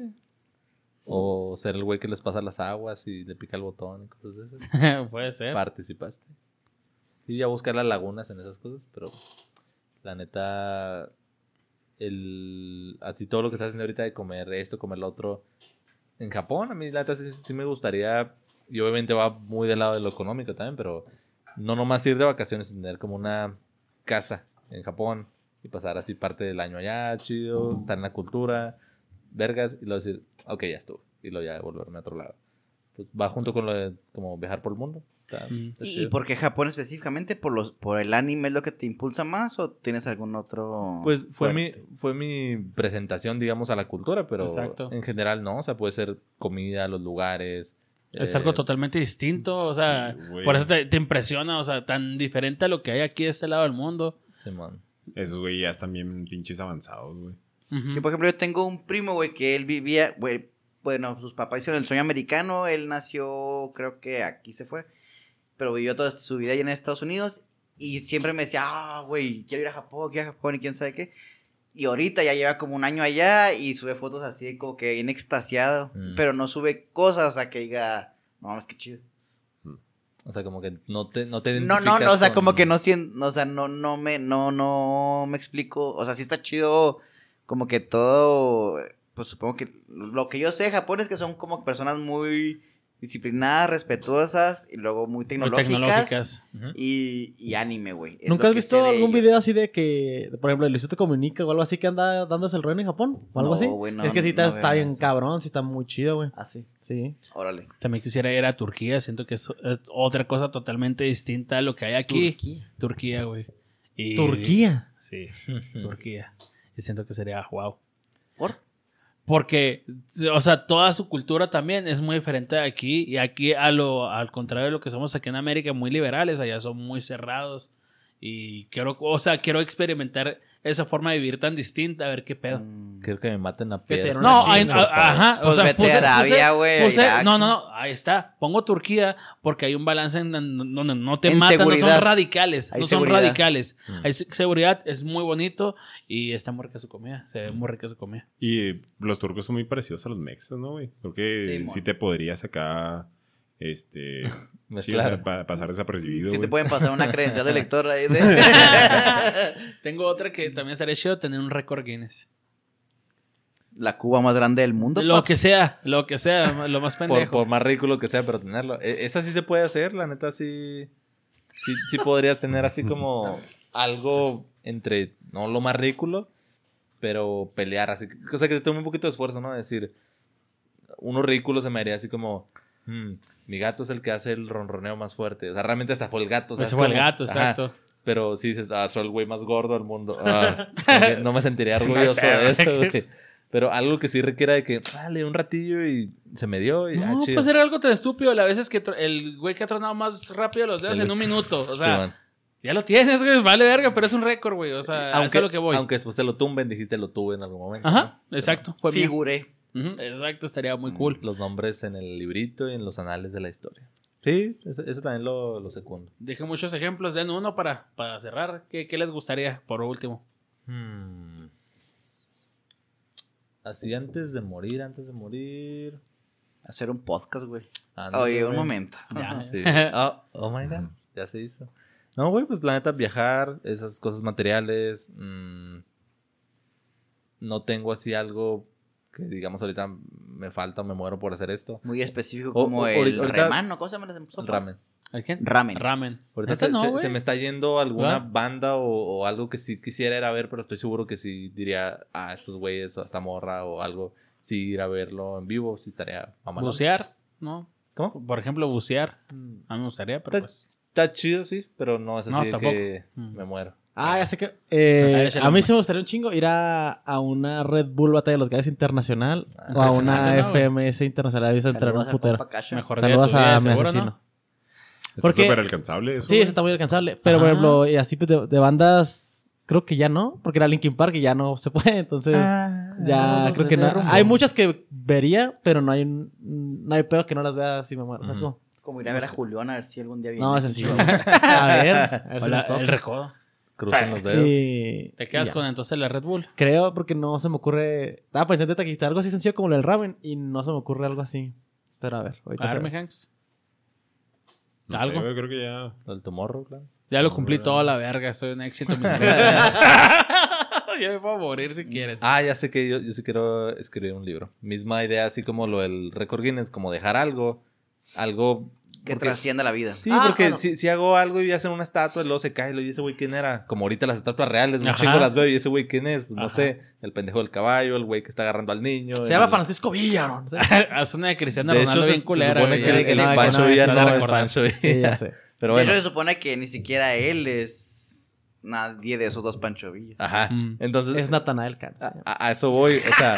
O ser el güey que les pasa las aguas y le pica el botón y cosas de esas. <laughs> puede ser. Participaste. Sí, ya buscar las lagunas en esas cosas, pero la neta, el, así todo lo que estás haciendo ahorita de comer esto, comer lo otro, en Japón, a mí la neta sí, sí me gustaría, y obviamente va muy del lado de lo económico también, pero no nomás ir de vacaciones, tener como una casa en Japón y pasar así parte del año allá, chido, estar en la cultura, vergas, y luego decir, ok, ya estuvo, y luego ya volverme a otro lado. Pues va junto con lo de como viajar por el mundo. Está- Mm. ¿Y, y por qué Japón específicamente? ¿Por, los, ¿Por el anime es lo que te impulsa más o tienes algún otro...? Pues fue mi, fue mi presentación, digamos, a la cultura, pero Exacto. en general no. O sea, puede ser comida, los lugares. Es eh, algo totalmente distinto, o sea, Sí, por eso te, te impresiona, o sea, tan diferente a lo que hay aquí de este lado del mundo. Simón. Esos güey ya están bien pinches avanzados, güey. Sí, por ejemplo, yo tengo un primo, güey, que él vivía, güey, bueno, sus papás hicieron el sueño americano, él nació, creo que aquí se fue, pero vivió toda su vida allá en Estados Unidos y siempre me decía, ah, güey, quiero ir a Japón, quiero ir a Japón y quién sabe qué. Y ahorita ya lleva como un año allá y sube fotos así como que bien extasiado, Mm. pero no sube cosas, o sea, que diga, no mames, qué chido. O sea, como que no te, no te No, no, no, o sea, con- como que no siento, o sea, no, no me, no, no me explico, o sea, sí está chido, como que todo, pues supongo que lo que yo sé de Japón es que son como personas muy disciplinadas, respetuosas y luego muy Muy tecnológicas, tecnológicas. Y, y anime, güey. ¿Nunca has visto algún ellos. video así de que, por ejemplo, Luisito Comunica o algo así que anda dándose el rollo en Japón? ¿O algo No, así? no, es que sí no está, bien eso. cabrón, sí está muy chido, güey. Ah, sí, Sí. órale. También quisiera ir a Turquía, siento que es, es otra cosa totalmente distinta a lo que hay aquí. Turquía. Turquía, güey. Y- Turquía. Sí, <laughs> Turquía. Y siento que sería wow. ¿Por? Porque, o sea, toda su cultura también es muy diferente de aquí. Y aquí, a lo, al contrario de lo que somos aquí en América, muy liberales, allá son muy cerrados. Y quiero, o sea, quiero experimentar esa forma de vivir tan distinta, a ver qué pedo. Mm. Quiero que me maten a piedras. No, hay- a- ajá, o Pues sea, vete puse, a Arabia, güey, no, no, no, ahí está. Pongo Turquía porque hay un balance en donde no te En matan, no son radicales, Hay no son radicales. Mm. Hay se- seguridad, es muy bonito y está muy rica su comida, se ve muy rica su comida. Y los turcos son muy parecidos a los mexas, ¿no, güey? Creo que Sí, te podrías acá, este... <laughs> sí, o sea, pa- pasar desapercibido, Si te güey. pueden pasar una credencial de <laughs> lector ahí de... <laughs> Tengo otra que también estaría chido tener un récord Guinness. La Cuba más grande del mundo. Lo que sea, lo que sea, lo más pendejo. por más ridículo que sea, pero tenerlo. E- Esa sí se puede hacer, la neta sí. Sí, sí podrías tener así como algo entre, no lo más ridículo, pero pelear así. O sea, que te tome un poquito de esfuerzo, ¿no? Decir, uno ridículo se me haría así como, "Hmm, mi gato es el que hace el ronroneo más fuerte. O sea, realmente hasta fue el gato. Pues fue el gato, Ajá. exacto. Pero sí dices, ah, soy el güey más gordo del mundo. <laughs> Ah, no me sentiría <laughs> orgulloso de eso, güey. Pero algo que sí requiera de que, dale un ratillo y se me dio y ah, No, chido. pues era algo tan estúpido. La vez es que el güey que ha tronado más rápido los dedos El- en un minuto. O sea, ya lo tienes, güey. Vale verga, pero es un récord, güey. O sea, aunque, eso es lo que voy. aunque después te lo tumben, dijiste lo tuve en algún momento. Ajá, ¿no? exacto. Fue mío. Exacto, estaría muy cool. Los nombres en el librito y en los anales de la historia. Sí, ese, ese también lo, lo secundo. Dije muchos ejemplos. Den uno para, para cerrar. ¿Qué, qué les gustaría por último? Hmm. Así antes de morir, antes de morir. Hacer un podcast, güey. Oye, un güey. momento. Ya. <laughs> Sí. Oh, <laughs> oh my god, ya se hizo. No, güey, pues la neta, viajar, esas cosas materiales. mm, no tengo así algo que digamos ahorita me falta o me muero por hacer esto. Muy específico O- como o- el ahorita- reman, ¿no? ¿Cómo se llama la sopa? El ramen. ¿A quién? Ramen. Ramen. Ahorita Neta se, no, se- güey. se me está yendo alguna ¿Verdad? banda o, o algo que sí quisiera ir a ver, pero estoy seguro que sí diría a estos güeyes o a esta morra o algo. Sí, ir a verlo en vivo, sí estaría mamalón. Bucear, ¿no? ¿Cómo? Por ejemplo, bucear. Mm, A mí me gustaría, pero Está- pues. Está chido, sí, pero no es así No, de que Mm. me muero. Ah, ya sé que. eh, es el a mí sí me gustaría un chingo ir a, a una Red Bull Batalla de los Gallos Internacional o a una. FMS Internacional. Entrar un putero. Mejor Saludos vida, a mi seguro, asesino. ¿no? Está Porque- súper alcanzable eso. Sí, eso está muy alcanzable. Pero, por Ajá. ejemplo, y así pues, de, de bandas, creo que ya no, porque era Linkin Park y ya no se puede. Entonces, ya no, creo que no. Hay muchas que vería, pero no hay, un- no hay pedo que no las vea si me muero. ¿sabes Ujú. cómo? Como ir a ver a Julián a ver si algún día viene. No, ese sí. güey. a ver, a ver si Hola, toca. el recodo. Crucen los dedos. Sí. Te quedas Ya. con entonces la Red Bull. Creo porque no se me ocurre. Estaba pensando en taquista, algo así sencillo como el ramen y no se me ocurre algo así. Pero a ver, ahorita Arme. Hanks. No sé, ¿Algo? creo que ya. El tomorrow, claro. Ya lo cumplí toda la verga. Soy un éxito. mis <laughs> <laughs> Ya me puedo morir si quieres. Ah, ya sé que yo, yo sí quiero escribir un libro. Misma idea, así como lo del récord Guinness, como dejar algo, algo... Que porque- trascienda la vida. Sí, Ah, porque claro. si, si hago algo y hacen una estatua y luego se cae y luego, ¿y ese güey quién era? Como ahorita las estatuas reales, un chingo las veo y ese güey quién es, pues no sé, el pendejo del caballo, el güey que está agarrando al niño. Se el- llama Francisco Villa, ¿no? <laughs> Haz una de Cristiano De Ronaldo se, bien se culera. supone que el, el no, Pancho no, Villa sí, no se es. Pancho Villa. Sí, ya sé. Pero de hecho, se supone que ni siquiera él es nadie de esos dos Pancho Villa. ajá. Mm. Entonces, Es Natanael Cano. a, a- eso voy. O sea,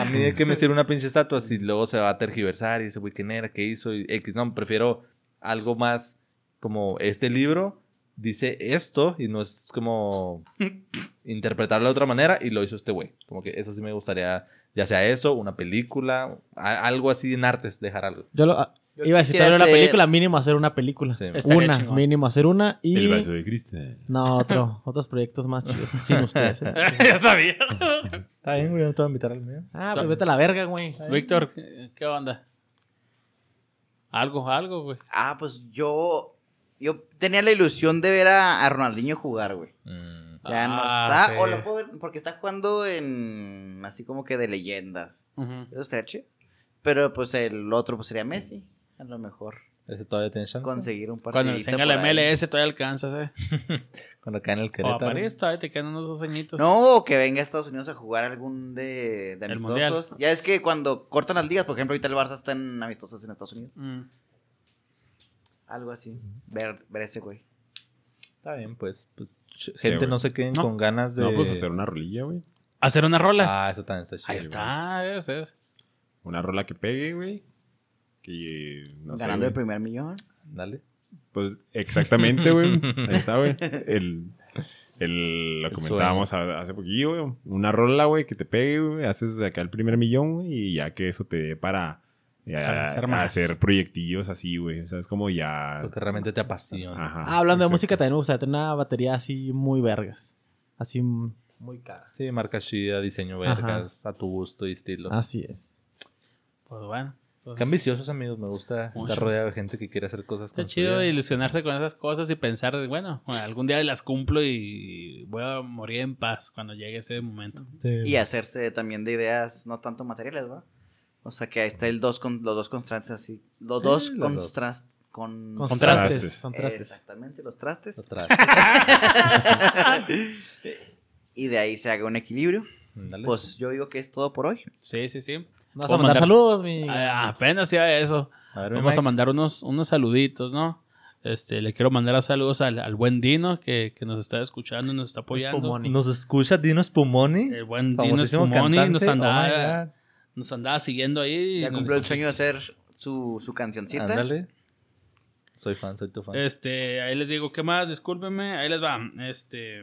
a mí de que me sirve una pinche estatua si luego se va a tergiversar y ese güey quién era, qué hizo y X. No, prefiero algo más como este libro dice esto y no es como <laughs> interpretarlo de otra manera y lo hizo este güey. Como que eso sí me gustaría, ya sea eso, una película, a- algo así en artes, dejar algo. Yo lo, ah, Yo iba a también una hacer- película, mínimo hacer una película. Sí. Una, chingón. mínimo hacer una y... El vaso de cristal. No, otro, <laughs> otros proyectos más chidos, sin ustedes. ¿eh? <laughs> ya sabía. Está bien, güey, no te voy a invitar al mío. Ah, pues vete a la verga, güey. Víctor, ¿qué qué onda? Algo, algo, güey. Ah, pues yo. Yo tenía la ilusión de ver a, a Ronaldinho jugar, güey. Mm. Ya no Ah, está. sí. O lo puedo ver porque está jugando en. Así como que de leyendas. Ujú. Eso estaría chido. Pero pues el otro pues sería Messi. A lo mejor. ¿Ese todavía tiene chance? Conseguir un partido. Cuando tenga la MLS todavía alcanzas, eh. <laughs> Cuando cae en el O a Querétaro. París todavía te quedan unos dos añitos. No, que venga a Estados Unidos a jugar algún de, de amistosos. Ya es que cuando cortan las ligas, por ejemplo, ahorita el Barça está en amistosos en Estados Unidos. Mm. Algo así. Ver, ver ese güey. Está bien, pues. pues gente no se queden No. con ganas de... No, pues hacer una rolilla, güey. Hacer una rola. Ah, eso también está chido. Ahí está, ese es. Una rola que pegue, güey. Que no sé, Ganando el primer millón. Dale. Pues exactamente, güey. <laughs> Ahí está, güey. El, el, lo El comentábamos hace poquillo, güey. Una rola, güey, que te pegue, güey. Haces acá el primer millón, güey. Y ya que eso te dé para, a- más. hacer proyectillos así, güey. O sea, es como ya... Lo que realmente te apasiona. Ajá, Ah, hablando de exacto. música, también me gusta tener una batería así muy vergas. Así muy cara. Sí, marca chida, diseño Ajá. vergas, a tu gusto y estilo. Así es. Pues bueno. Qué entonces, ambiciosos, amigos. Me gusta Mucho. estar rodeado de gente que quiere hacer cosas su chido vida. ilusionarse con esas cosas y pensar, bueno, algún día las cumplo y voy a morir en paz cuando llegue ese momento. Y hacerse también de ideas no tanto materiales, ¿va? O sea que ahí está el dos con, los dos contrastes así. Los Sí, dos los dos. contrastes. Con... Contrastes. Contrastes. Exactamente, los trastes. Ostras. <laughs> Y de ahí se haga un equilibrio. Dale. Pues yo digo que es todo por hoy. Sí, sí, sí. Puedo a mandar mandar- saludos, mi. Ah, apenas iba a eso. a ver, mi Vamos a mandar unos, unos saluditos, ¿no? Este, le quiero mandar a saludos al, al buen Dino que, que nos está escuchando y nos está apoyando. Spumoni. ¿Nos escucha Dino Spumoni? El buen Dino Spumoni nos cantante. Oh andaba, my nos andaba siguiendo ahí. Ya cumplió el sueño de hacer su, su cancioncita. Ándale. Soy fan, soy tu fan. Este, ahí les digo, ¿qué más? Discúlpenme, ahí les va. Este,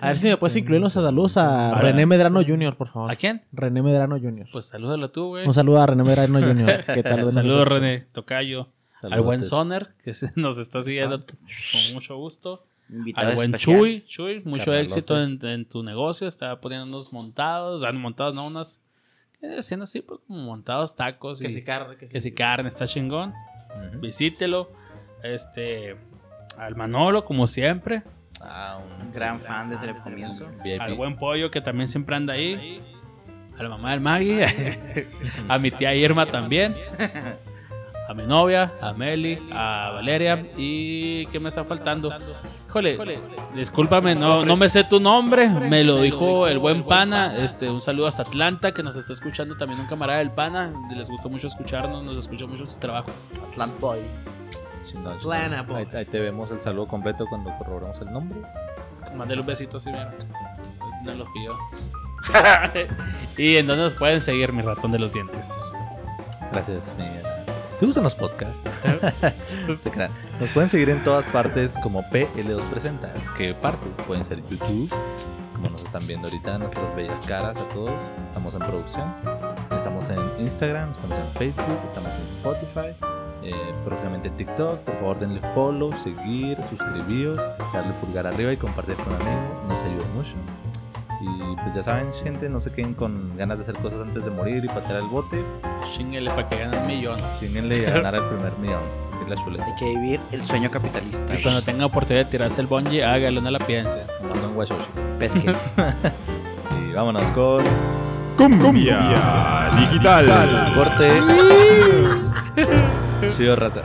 A ver si me puedes incluir los saludos a Para- René Medrano Jr., por favor. ¿a quién? René Medrano Jr. Pues salúdalo tú, güey. Un saludo a René Medrano <laughs> Jr. ¿Qué tal? Saludos. René, Tocayo. Al Saludotes. buen Soner, que <laughs> se- nos está siguiendo con mucho gusto. Invitado Al buen especial. Chuy, Chuy, mucho Carnalote. éxito en, en tu negocio. Está poniendo unos montados, ah, montados, no, unas, haciendo así, pues como montados tacos y Que si carne, que si, que si carne, está chingón. Visítelo. Este, al Manolo, como siempre. Ah, un Gran fan desde el comienzo. Al buen Pollo, que también siempre anda ahí. a la mamá del Maggie, <laughs> a mi tía Irma también, <laughs> a mi novia, a Meli, a Valeria y ¿qué me está faltando? Híjole, discúlpame, no, no me sé tu nombre, me lo dijo el buen pana, este, un saludo hasta Atlanta que nos está escuchando también un camarada del pana, les gustó mucho escucharnos, nos escuchó mucho su trabajo. Atlant Boy. Plana, boy. ahí, ahí te vemos el saludo completo cuando corroboramos el nombre. Mándale un besito si mira. No los pidió. <laughs> y en dónde nos pueden seguir, mi ratón de los dientes. Gracias, Miguel. ¿Te gustan los podcasts? <laughs> Se crean. Nos pueden seguir en todas partes como PL2 Presenta. ¿Qué partes? Pueden ser YouTube, como nos están viendo ahorita, nuestras bellas caras a todos. Estamos en producción. Estamos en Instagram, estamos en Facebook, estamos en Spotify. eh, próximamente en TikTok. Por favor, denle follow, seguir, suscribíos, darle pulgar arriba y compartir con amigos. Nos ayuda mucho. Y pues ya saben, gente, no se queden con ganas de hacer cosas antes de morir y patear el bote. Chinguele para que ganen un millón. Chinguenle a ganar el primer millón. Sí, la chuleta. Hay que vivir el sueño capitalista. Y cuando tenga oportunidad de tirarse el bungee, hágalo, no la piense. Ando en Washoshi. Pesque. <laughs> Y vámonos con Cumbia digital. corte. <laughs> Chido, raza.